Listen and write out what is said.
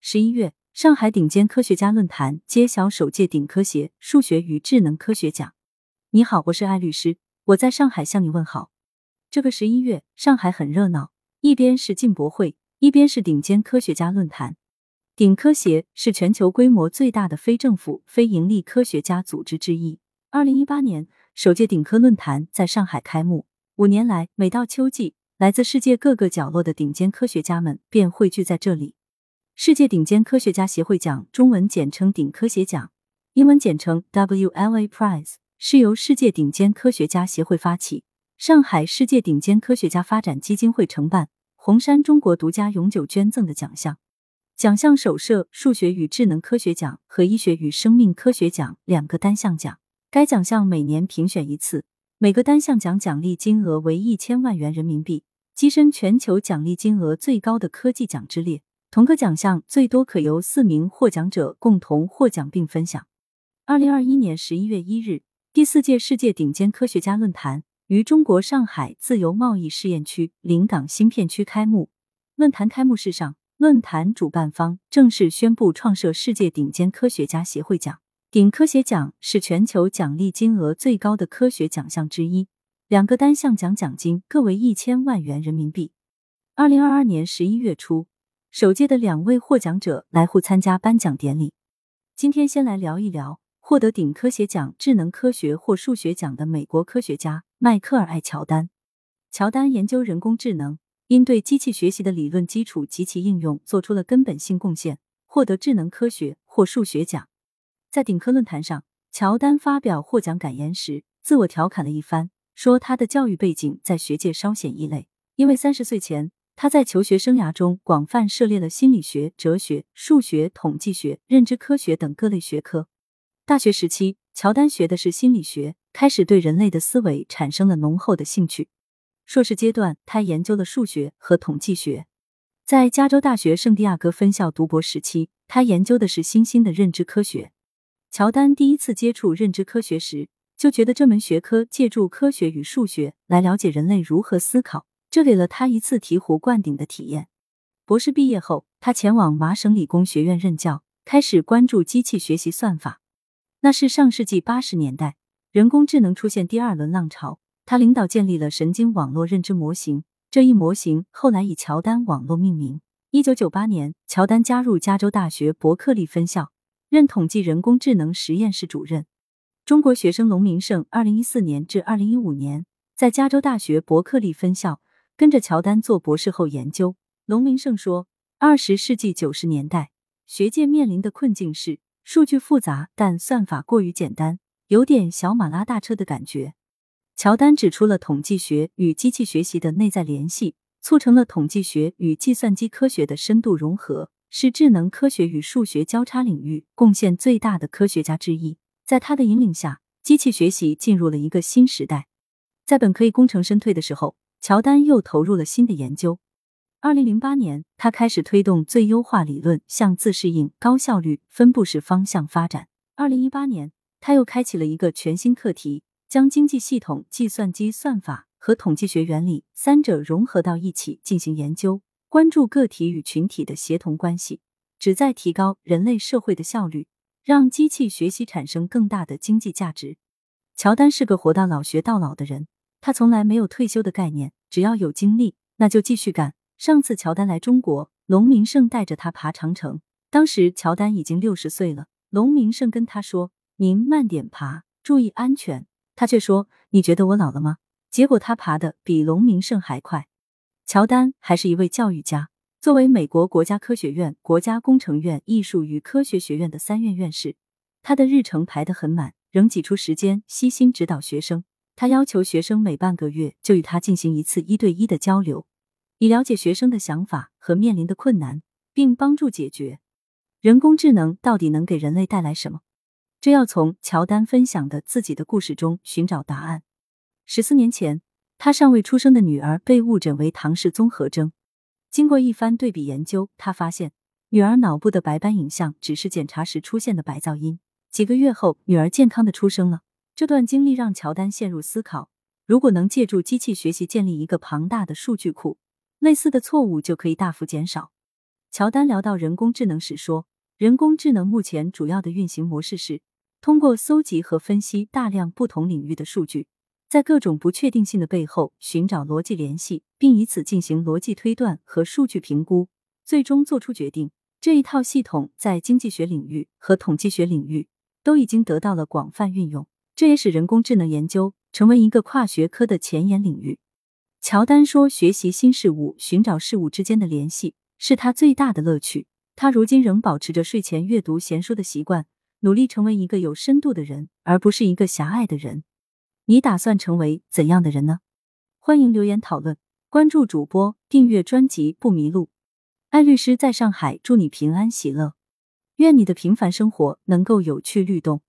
十一月，上海顶尖科学家论坛揭晓首届顶科协数学与智能科学奖。你好，我是艾律师，我在上海向你问好。这个十一月，上海很热闹，一边是进博会，一边是顶尖科学家论坛。顶科协是全球规模最大的非政府、非营利科学家组织之一。二零一八年，首届顶科论坛在上海开幕。五年来，每到秋季，来自世界各个角落的顶尖科学家们便汇聚在这里。世界顶尖科学家协会奖（中文简称顶科协奖，英文简称 WLA Prize） 是由世界顶尖科学家协会发起。上海世界顶尖科学家发展基金会承办，红杉中国独家永久捐赠的奖项。奖项首设数学与智能科学奖和医学与生命科学奖两个单项奖。该奖项每年评选一次，每个单项奖奖励金额为一千万元人民币，跻身全球奖励金额最高的科技奖之列。同个奖项最多可由四名获奖者共同获奖并分享。二零二一年十一月一日，第四届世界顶尖科学家论坛。于中国上海自由贸易试验区临港新片区开幕。论坛开幕式上，论坛主办方正式宣布创设世界顶尖科学家协会奖。顶科学奖是全球奖励金额最高的科学奖项之一，两个单项奖奖金各为一千万元人民币。二零二二年十一月初，首届的两位获奖者来沪参加颁奖典礼。今天先来聊一聊。获得顶科协奖智能科学或数学奖的美国科学家迈克尔·艾乔丹，乔丹研究人工智能，因对机器学习的理论基础及其应用做出了根本性贡献，获得智能科学或数学奖。在顶科论坛上，乔丹发表获奖感言时，自我调侃了一番，说他的教育背景在学界稍显异类，因为三十岁前他在求学生涯中广泛涉猎了心理学、哲学、数学、统计学、认知科学等各类学科。大学时期，乔丹学的是心理学，开始对人类的思维产生了浓厚的兴趣。硕士阶段，他研究了数学和统计学。在加州大学圣地亚哥分校读博时期，他研究的是新兴的认知科学。乔丹第一次接触认知科学时，就觉得这门学科借助科学与数学来了解人类如何思考，这给了他一次醍醐灌顶的体验。博士毕业后，他前往麻省理工学院任教，开始关注机器学习算法。那是上世纪八十年代，人工智能出现第二轮浪潮。他领导建立了神经网络认知模型，这一模型后来以乔丹网络命名。一九九八年，乔丹加入加州大学伯克利分校，任统计人工智能实验室主任。中国学生龙明胜，二零一四年至二零一五年在加州大学伯克利分校跟着乔丹做博士后研究。龙明胜说：“二十世纪九十年代，学界面临的困境是。”数据复杂，但算法过于简单，有点小马拉大车的感觉。乔丹指出了统计学与机器学习的内在联系，促成了统计学与计算机科学的深度融合，是智能科学与数学交叉领域贡献最大的科学家之一。在他的引领下，机器学习进入了一个新时代。在本可以功成身退的时候，乔丹又投入了新的研究。二零零八年，他开始推动最优化理论向自适应、高效率、分布式方向发展。二零一八年，他又开启了一个全新课题，将经济系统、计算机算法和统计学原理三者融合到一起进行研究，关注个体与群体的协同关系，旨在提高人类社会的效率，让机器学习产生更大的经济价值。乔丹是个活到老学到老的人，他从来没有退休的概念，只要有精力，那就继续干。上次乔丹来中国，龙明胜带着他爬长城。当时乔丹已经六十岁了，龙明胜跟他说：“您慢点爬，注意安全。”他却说：“你觉得我老了吗？”结果他爬的比龙明胜还快。乔丹还是一位教育家，作为美国国家科学院、国家工程院艺术与科学学院的三院院士，他的日程排得很满，仍挤出时间悉心指导学生。他要求学生每半个月就与他进行一次一对一的交流。以了解学生的想法和面临的困难，并帮助解决。人工智能到底能给人类带来什么？这要从乔丹分享的自己的故事中寻找答案。十四年前，他尚未出生的女儿被误诊为唐氏综合征。经过一番对比研究，他发现女儿脑部的白斑影像只是检查时出现的白噪音。几个月后，女儿健康的出生了。这段经历让乔丹陷入思考：如果能借助机器学习建立一个庞大的数据库。类似的错误就可以大幅减少。乔丹聊到人工智能时说，人工智能目前主要的运行模式是通过搜集和分析大量不同领域的数据，在各种不确定性的背后寻找逻辑联系，并以此进行逻辑推断和数据评估，最终做出决定。这一套系统在经济学领域和统计学领域都已经得到了广泛运用，这也使人工智能研究成为一个跨学科的前沿领域。乔丹说：“学习新事物、寻找事物之间的联系是他最大的乐趣。他如今仍保持着睡前阅读闲书的习惯，努力成为一个有深度的人，而不是一个狭隘的人。你打算成为怎样的人呢？欢迎留言讨论，关注主播，订阅专辑不迷路。”艾律师在上海，祝你平安喜乐，愿你的平凡生活能够有趣律动。